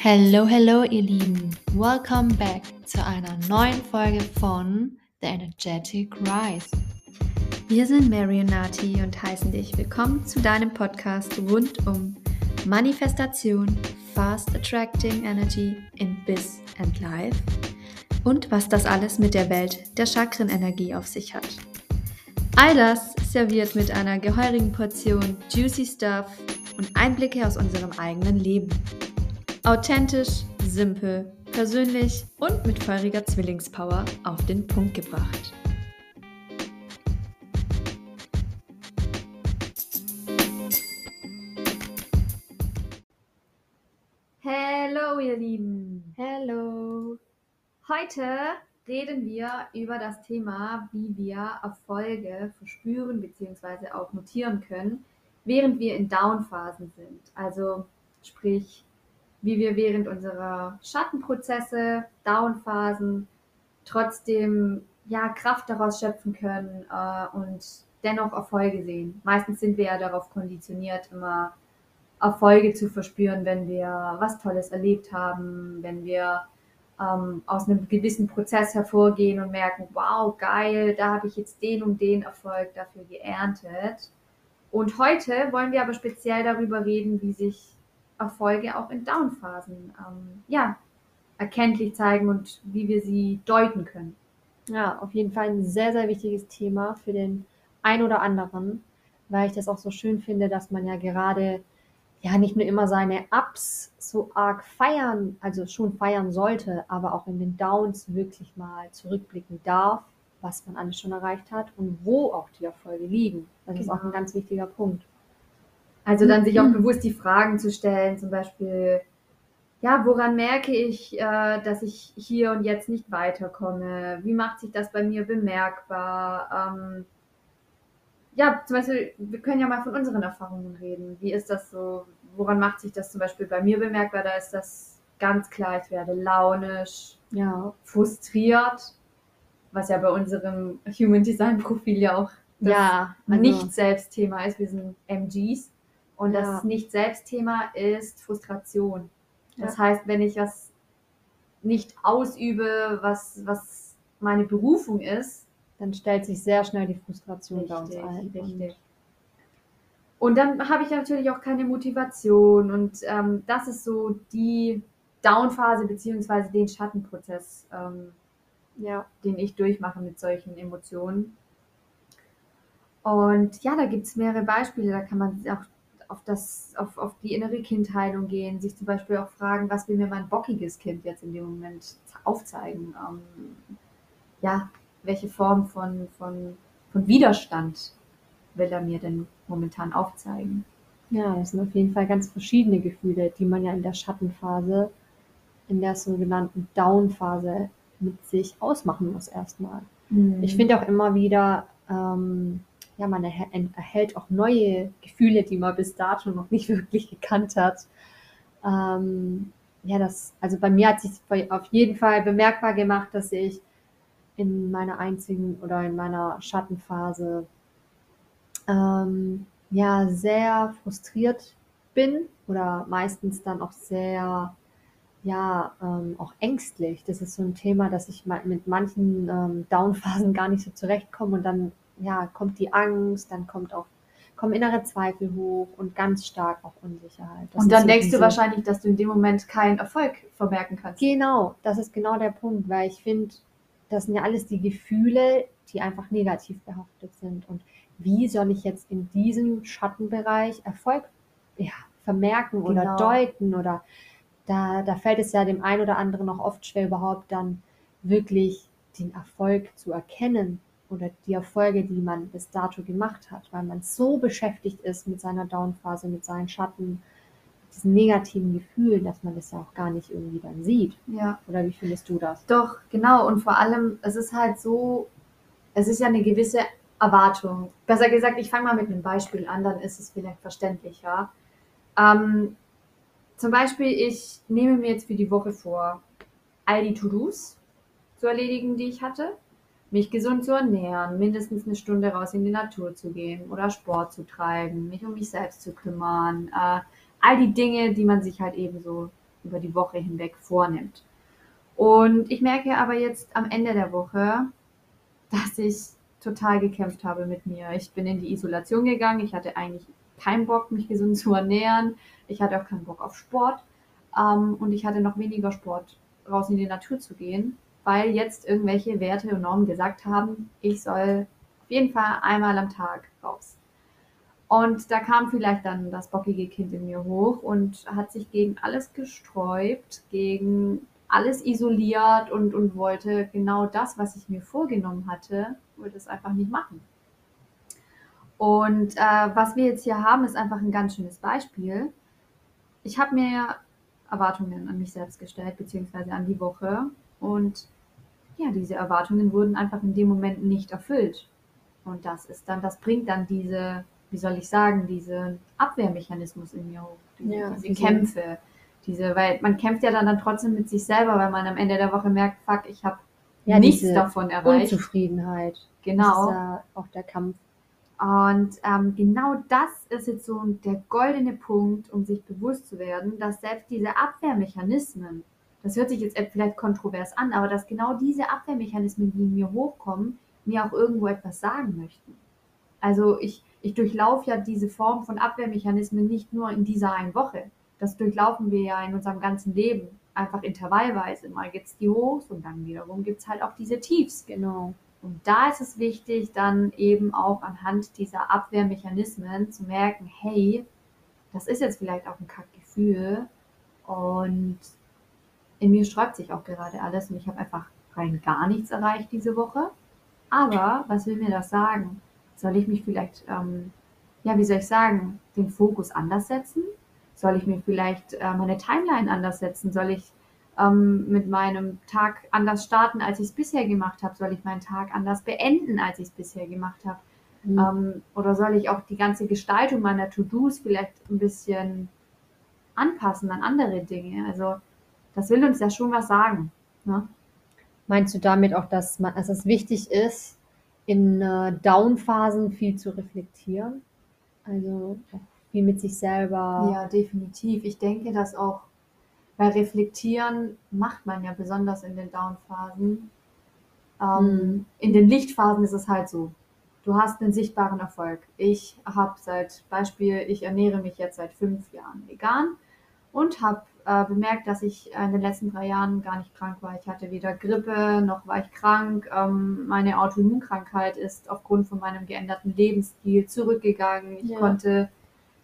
Hello, hello, ihr Lieben. Welcome back zu einer neuen Folge von The Energetic Rise. Wir sind Mary und Nati und heißen dich willkommen zu deinem Podcast rund um Manifestation, Fast Attracting Energy in Biz and Life und was das alles mit der Welt der Chakrenenergie auf sich hat. All das serviert mit einer gehörigen Portion Juicy Stuff und Einblicke aus unserem eigenen Leben. Authentisch, simpel, persönlich und mit feuriger Zwillingspower auf den Punkt gebracht. Hallo ihr Lieben. Hello. Heute reden wir über das Thema, wie wir Erfolge verspüren bzw. auch notieren können, während wir in Down-Phasen sind. Also sprich, wie wir während unserer Schattenprozesse, Down-Phasen trotzdem ja, Kraft daraus schöpfen können äh, und dennoch Erfolge sehen. Meistens sind wir ja darauf konditioniert, immer Erfolge zu verspüren, wenn wir was Tolles erlebt haben, wenn wir ähm, aus einem gewissen Prozess hervorgehen und merken, wow, geil, da habe ich jetzt den und den Erfolg dafür geerntet. Und heute wollen wir aber speziell darüber reden, wie sich Erfolge auch in Downphasen ähm, ja, erkenntlich zeigen und wie wir sie deuten können. Ja, auf jeden Fall ein sehr, sehr wichtiges Thema für den ein oder anderen, weil ich das auch so schön finde, dass man ja gerade ja nicht nur immer seine Ups so arg feiern, also schon feiern sollte, aber auch in den Downs wirklich mal zurückblicken darf, was man alles schon erreicht hat und wo auch die Erfolge liegen. Das genau. ist auch ein genau. ganz wichtiger Punkt. Also dann sich auch mhm. bewusst die Fragen zu stellen, zum Beispiel, ja, woran merke ich, äh, dass ich hier und jetzt nicht weiterkomme? Wie macht sich das bei mir bemerkbar? Ähm, ja, zum Beispiel, wir können ja mal von unseren Erfahrungen reden. Wie ist das so? Woran macht sich das zum Beispiel bei mir bemerkbar? Da ist das ganz klar, ich werde launisch, ja, frustriert, was ja bei unserem Human Design Profil ja auch ja, also, nicht Selbstthema ist. Wir sind MGs und ja. das nicht Selbstthema ist Frustration. Das ja. heißt, wenn ich was nicht ausübe, was, was meine Berufung ist, dann stellt sich sehr schnell die Frustration richtig, bei uns ein. Richtig. Und dann habe ich natürlich auch keine Motivation und ähm, das ist so die Downphase beziehungsweise den Schattenprozess, ähm, ja. den ich durchmache mit solchen Emotionen. Und ja, da gibt es mehrere Beispiele, da kann man auch auf, das, auf, auf die innere Kindheilung gehen, sich zum Beispiel auch fragen, was will mir mein bockiges Kind jetzt in dem Moment aufzeigen? Ähm, ja, welche Form von, von, von Widerstand will er mir denn momentan aufzeigen? Ja, das sind auf jeden Fall ganz verschiedene Gefühle, die man ja in der Schattenphase, in der sogenannten Down-Phase mit sich ausmachen muss erstmal. Mhm. Ich finde auch immer wieder, ähm, ja, man erhält auch neue Gefühle, die man bis dato noch nicht wirklich gekannt hat. Ähm, ja, das, also bei mir hat sich auf jeden Fall bemerkbar gemacht, dass ich in meiner einzigen oder in meiner Schattenphase ähm, ja sehr frustriert bin oder meistens dann auch sehr ja ähm, auch ängstlich. Das ist so ein Thema, dass ich mit manchen ähm, Downphasen gar nicht so zurechtkomme und dann ja kommt die Angst, dann kommt auch kommen innere Zweifel hoch und ganz stark auch Unsicherheit. Das und dann so denkst du wahrscheinlich, dass du in dem Moment keinen Erfolg vermerken kannst. Genau, das ist genau der Punkt, weil ich finde, das sind ja alles die Gefühle, die einfach negativ behaftet sind. Und wie soll ich jetzt in diesem Schattenbereich Erfolg ja, vermerken genau. oder deuten? Oder da, da fällt es ja dem einen oder anderen noch oft schwer, überhaupt dann wirklich den Erfolg zu erkennen oder die Erfolge, die man bis dato gemacht hat, weil man so beschäftigt ist mit seiner Downphase, mit seinen Schatten, diesen negativen Gefühlen, dass man das ja auch gar nicht irgendwie dann sieht. Ja. Oder wie findest du das? Doch, genau. Und vor allem, es ist halt so, es ist ja eine gewisse Erwartung. Besser gesagt, ich fange mal mit einem Beispiel an, dann ist es vielleicht verständlicher. Ähm, zum Beispiel, ich nehme mir jetzt für die Woche vor, all die To-Dos zu erledigen, die ich hatte, mich gesund zu ernähren, mindestens eine Stunde raus in die Natur zu gehen oder Sport zu treiben, mich um mich selbst zu kümmern, äh, all die Dinge, die man sich halt eben so über die Woche hinweg vornimmt. Und ich merke aber jetzt am Ende der Woche, dass ich total gekämpft habe mit mir. Ich bin in die Isolation gegangen. Ich hatte eigentlich keinen Bock, mich gesund zu ernähren. Ich hatte auch keinen Bock auf Sport. Ähm, und ich hatte noch weniger Sport, raus in die Natur zu gehen, weil jetzt irgendwelche Werte und Normen gesagt haben, ich soll auf jeden Fall einmal am Tag raus. Und da kam vielleicht dann das bockige Kind in mir hoch und hat sich gegen alles gesträubt, gegen alles isoliert und, und wollte genau das, was ich mir vorgenommen hatte, wollte es einfach nicht machen. Und äh, was wir jetzt hier haben, ist einfach ein ganz schönes Beispiel. Ich habe mir Erwartungen an mich selbst gestellt, beziehungsweise an die Woche. Und ja, diese Erwartungen wurden einfach in dem Moment nicht erfüllt. Und das ist dann, das bringt dann diese wie soll ich sagen, diesen Abwehrmechanismus in mir hoch, diese, ja, diese Kämpfe, diese, weil man kämpft ja dann, dann trotzdem mit sich selber, weil man am Ende der Woche merkt, fuck, ich habe ja, nichts davon erreicht. Unzufriedenheit. Genau. Das ist ja auch der Kampf. Und ähm, genau das ist jetzt so der goldene Punkt, um sich bewusst zu werden, dass selbst diese Abwehrmechanismen, das hört sich jetzt vielleicht kontrovers an, aber dass genau diese Abwehrmechanismen, die in mir hochkommen, mir auch irgendwo etwas sagen möchten. Also ich, ich durchlaufe ja diese Form von Abwehrmechanismen nicht nur in dieser einen Woche. Das durchlaufen wir ja in unserem ganzen Leben. Einfach intervallweise. Mal gibt es die Hochs und dann wiederum gibt es halt auch diese Tiefs. Genau. Und da ist es wichtig, dann eben auch anhand dieser Abwehrmechanismen zu merken, hey, das ist jetzt vielleicht auch ein Kackgefühl und in mir sträubt sich auch gerade alles und ich habe einfach rein gar nichts erreicht diese Woche. Aber was will mir das sagen? Soll ich mich vielleicht, ähm, ja, wie soll ich sagen, den Fokus anders setzen? Soll ich mir vielleicht äh, meine Timeline anders setzen? Soll ich ähm, mit meinem Tag anders starten, als ich es bisher gemacht habe? Soll ich meinen Tag anders beenden, als ich es bisher gemacht habe? Mhm. Ähm, oder soll ich auch die ganze Gestaltung meiner To-Dos vielleicht ein bisschen anpassen an andere Dinge? Also das will uns ja schon was sagen. Ne? Meinst du damit auch, dass, man, dass es wichtig ist, in äh, Down-Phasen viel zu reflektieren. Also viel mit sich selber. Ja, definitiv. Ich denke, dass auch, weil reflektieren macht man ja besonders in den Down-Phasen. Ähm, mhm. In den Lichtphasen ist es halt so. Du hast einen sichtbaren Erfolg. Ich habe seit Beispiel, ich ernähre mich jetzt seit fünf Jahren vegan und habe äh, bemerkt, dass ich in den letzten drei Jahren gar nicht krank war. Ich hatte weder Grippe noch war ich krank. Ähm, meine Autoimmunkrankheit ist aufgrund von meinem geänderten Lebensstil zurückgegangen. Ich ja. konnte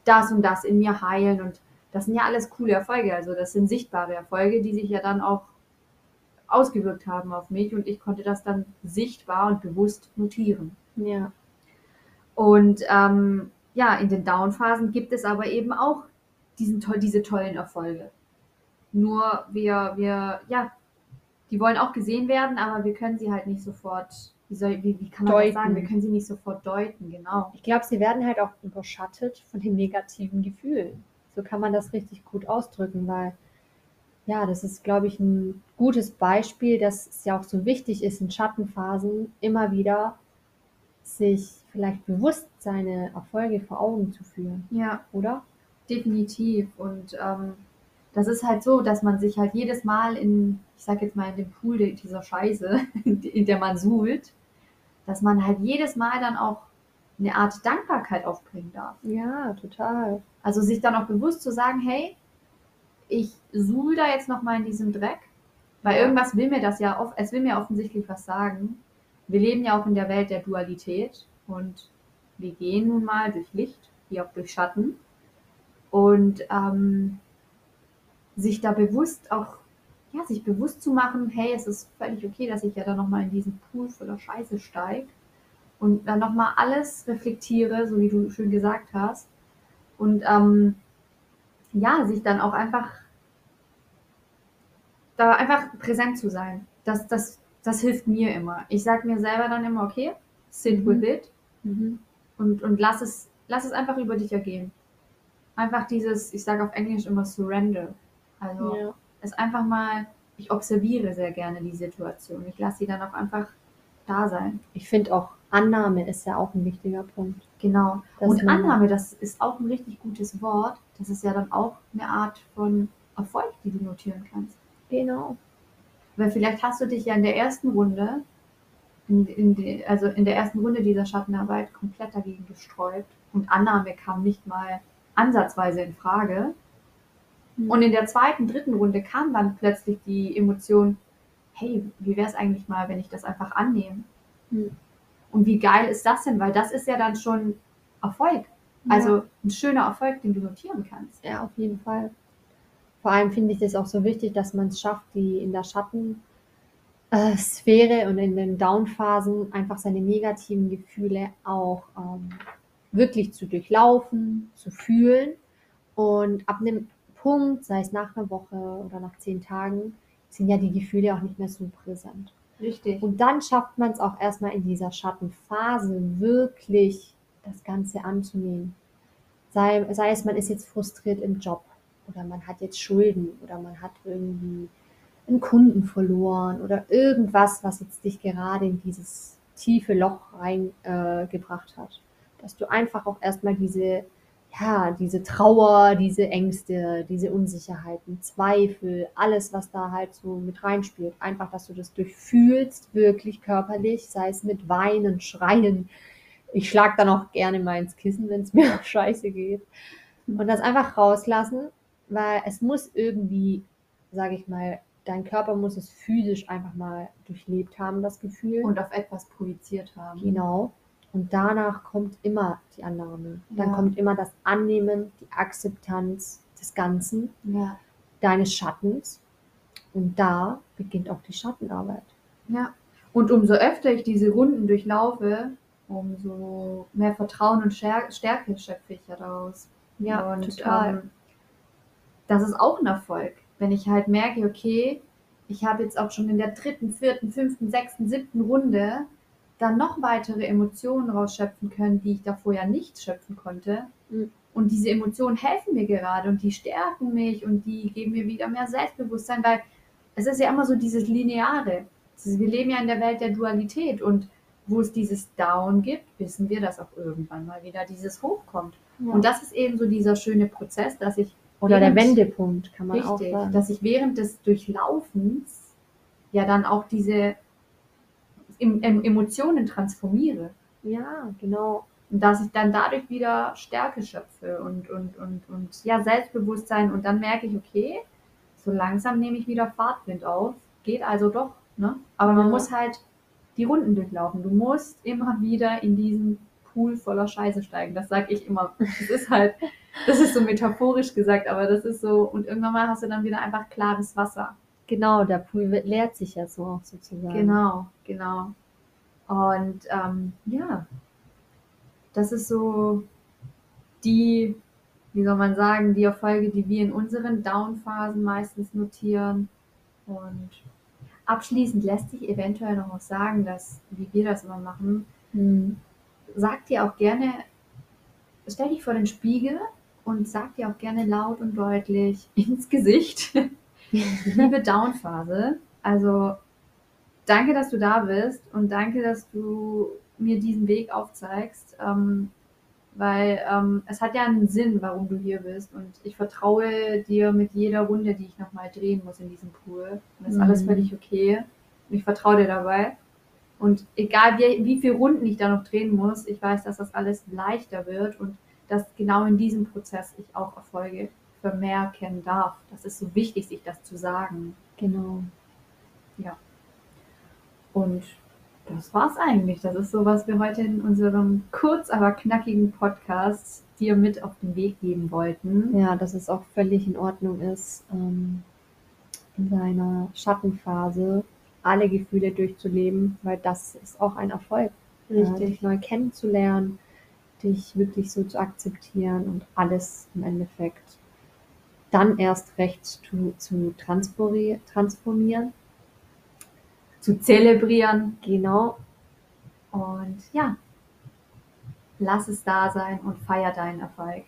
das und das in mir heilen und das sind ja alles coole Erfolge. Also das sind sichtbare Erfolge, die sich ja dann auch ausgewirkt haben auf mich und ich konnte das dann sichtbar und bewusst notieren. Ja. Und ähm, ja, in den Down-Phasen gibt es aber eben auch diesen, diese tollen Erfolge. Nur wir, wir, ja, die wollen auch gesehen werden, aber wir können sie halt nicht sofort, wie, soll, wie, wie kann man deuten. das sagen? Wir können sie nicht sofort deuten, genau. Ich glaube, sie werden halt auch überschattet von den negativen Gefühlen. So kann man das richtig gut ausdrücken, weil ja, das ist, glaube ich, ein gutes Beispiel, dass es ja auch so wichtig ist, in Schattenphasen immer wieder sich vielleicht bewusst seine Erfolge vor Augen zu führen. Ja. Oder? Definitiv. Und ähm, das ist halt so, dass man sich halt jedes Mal in, ich sag jetzt mal, in dem Pool dieser Scheiße, in der man suhlt, dass man halt jedes Mal dann auch eine Art Dankbarkeit aufbringen darf. Ja, total. Also sich dann auch bewusst zu sagen, hey, ich suhl da jetzt nochmal in diesem Dreck, weil ja. irgendwas will mir das ja, es will mir offensichtlich was sagen. Wir leben ja auch in der Welt der Dualität und wir gehen nun mal durch Licht, wie auch durch Schatten. Und ähm, sich da bewusst auch, ja, sich bewusst zu machen, hey, es ist völlig okay, dass ich ja dann nochmal in diesen Pool voller Scheiße steige und dann nochmal alles reflektiere, so wie du schön gesagt hast. Und ähm, ja, sich dann auch einfach da einfach präsent zu sein. Das, das, das hilft mir immer. Ich sage mir selber dann immer, okay, sit mhm. with it mhm. und, und lass, es, lass es einfach über dich ergehen. Einfach dieses, ich sage auf Englisch immer surrender. Also ja. es einfach mal, ich observiere sehr gerne die Situation. Ich lasse sie dann auch einfach da sein. Ich finde auch Annahme ist ja auch ein wichtiger Punkt. Genau. Und Annahme, das ist auch ein richtig gutes Wort. Das ist ja dann auch eine Art von Erfolg, die du notieren kannst. Genau. Weil vielleicht hast du dich ja in der ersten Runde, in, in die, also in der ersten Runde dieser Schattenarbeit komplett dagegen gesträubt und Annahme kam nicht mal ansatzweise in Frage. Mhm. Und in der zweiten, dritten Runde kam dann plötzlich die Emotion, hey, wie wäre es eigentlich mal, wenn ich das einfach annehme? Mhm. Und wie geil ist das denn? Weil das ist ja dann schon Erfolg. Also ja. ein schöner Erfolg, den du notieren kannst. Ja, auf jeden Fall. Vor allem finde ich es auch so wichtig, dass man es schafft, die in der Schattensphäre und in den Downphasen einfach seine negativen Gefühle auch ähm, wirklich zu durchlaufen, zu fühlen. Und ab einem Punkt, sei es nach einer Woche oder nach zehn Tagen, sind ja die Gefühle auch nicht mehr so präsent. Richtig. Und dann schafft man es auch erstmal in dieser Schattenphase wirklich das Ganze anzunehmen. Sei, sei es, man ist jetzt frustriert im Job oder man hat jetzt Schulden oder man hat irgendwie einen Kunden verloren oder irgendwas, was jetzt dich gerade in dieses tiefe Loch reingebracht äh, hat. Dass du einfach auch erstmal diese ja, diese Trauer, diese Ängste, diese Unsicherheiten, Zweifel, alles, was da halt so mit reinspielt. Einfach, dass du das durchfühlst, wirklich körperlich, sei es mit Weinen, Schreien. Ich schlag dann auch gerne mal ins Kissen, wenn es mir scheiße geht. Und das einfach rauslassen, weil es muss irgendwie, sage ich mal, dein Körper muss es physisch einfach mal durchlebt haben, das Gefühl. Und auf etwas projiziert haben. Genau. Und danach kommt immer die Annahme. Dann ja. kommt immer das Annehmen, die Akzeptanz des Ganzen, ja. deines Schattens. Und da beginnt auch die Schattenarbeit. Ja. Und umso öfter ich diese Runden durchlaufe, umso mehr Vertrauen und Stärke schöpfe ich daraus. Ja, und total. Ähm, das ist auch ein Erfolg, wenn ich halt merke, okay, ich habe jetzt auch schon in der dritten, vierten, fünften, sechsten, siebten Runde dann noch weitere Emotionen rausschöpfen können, die ich davor ja nicht schöpfen konnte. Mhm. Und diese Emotionen helfen mir gerade und die stärken mich und die geben mir wieder mehr Selbstbewusstsein, weil es ist ja immer so dieses Lineare. Wir leben ja in der Welt der Dualität und wo es dieses Down gibt, wissen wir, dass auch irgendwann mal wieder dieses Hoch kommt. Ja. Und das ist eben so dieser schöne Prozess, dass ich. Oder der Wendepunkt, kann man richtig, auch sagen. Dass ich während des Durchlaufens ja dann auch diese Emotionen transformiere. Ja, genau. Und dass ich dann dadurch wieder Stärke schöpfe und, und, und, und ja, Selbstbewusstsein und dann merke ich, okay, so langsam nehme ich wieder Fahrtwind auf. Geht also doch. Ne? Aber man ja. muss halt die Runden durchlaufen. Du musst immer wieder in diesen Pool voller Scheiße steigen. Das sage ich immer. Das ist halt, das ist so metaphorisch gesagt, aber das ist so, und irgendwann mal hast du dann wieder einfach klares Wasser. Genau, der Pool leert sich ja so auch sozusagen. Genau, genau. Und ähm, ja, das ist so die, wie soll man sagen, die Erfolge, die wir in unseren Down-Phasen meistens notieren. Und abschließend lässt sich eventuell noch was sagen, dass, wie wir das immer machen, hm, sagt dir auch gerne, stell dich vor den Spiegel und sag dir auch gerne laut und deutlich ins Gesicht, liebe Down-Phase, also danke, dass du da bist und danke, dass du mir diesen Weg aufzeigst, ähm, weil ähm, es hat ja einen Sinn, warum du hier bist und ich vertraue dir mit jeder Runde, die ich nochmal drehen muss in diesem Pool. Und ist mhm. alles völlig okay und ich vertraue dir dabei. Und egal wie, wie viele Runden ich da noch drehen muss, ich weiß, dass das alles leichter wird und dass genau in diesem Prozess ich auch Erfolge vermerken darf. Das ist so wichtig, sich das zu sagen. Genau. Ja. Und das war's eigentlich. Das ist so, was wir heute in unserem kurz, aber knackigen Podcast dir mit auf den Weg geben wollten. Ja, dass es auch völlig in Ordnung ist, ähm, in seiner Schattenphase alle Gefühle durchzuleben, weil das ist auch ein Erfolg. Richtig. Ja, dich neu kennenzulernen, dich wirklich so zu akzeptieren und alles im Endeffekt dann erst recht zu, zu transformieren, zu zelebrieren. Genau. Und ja, lass es da sein und feier deinen Erfolg.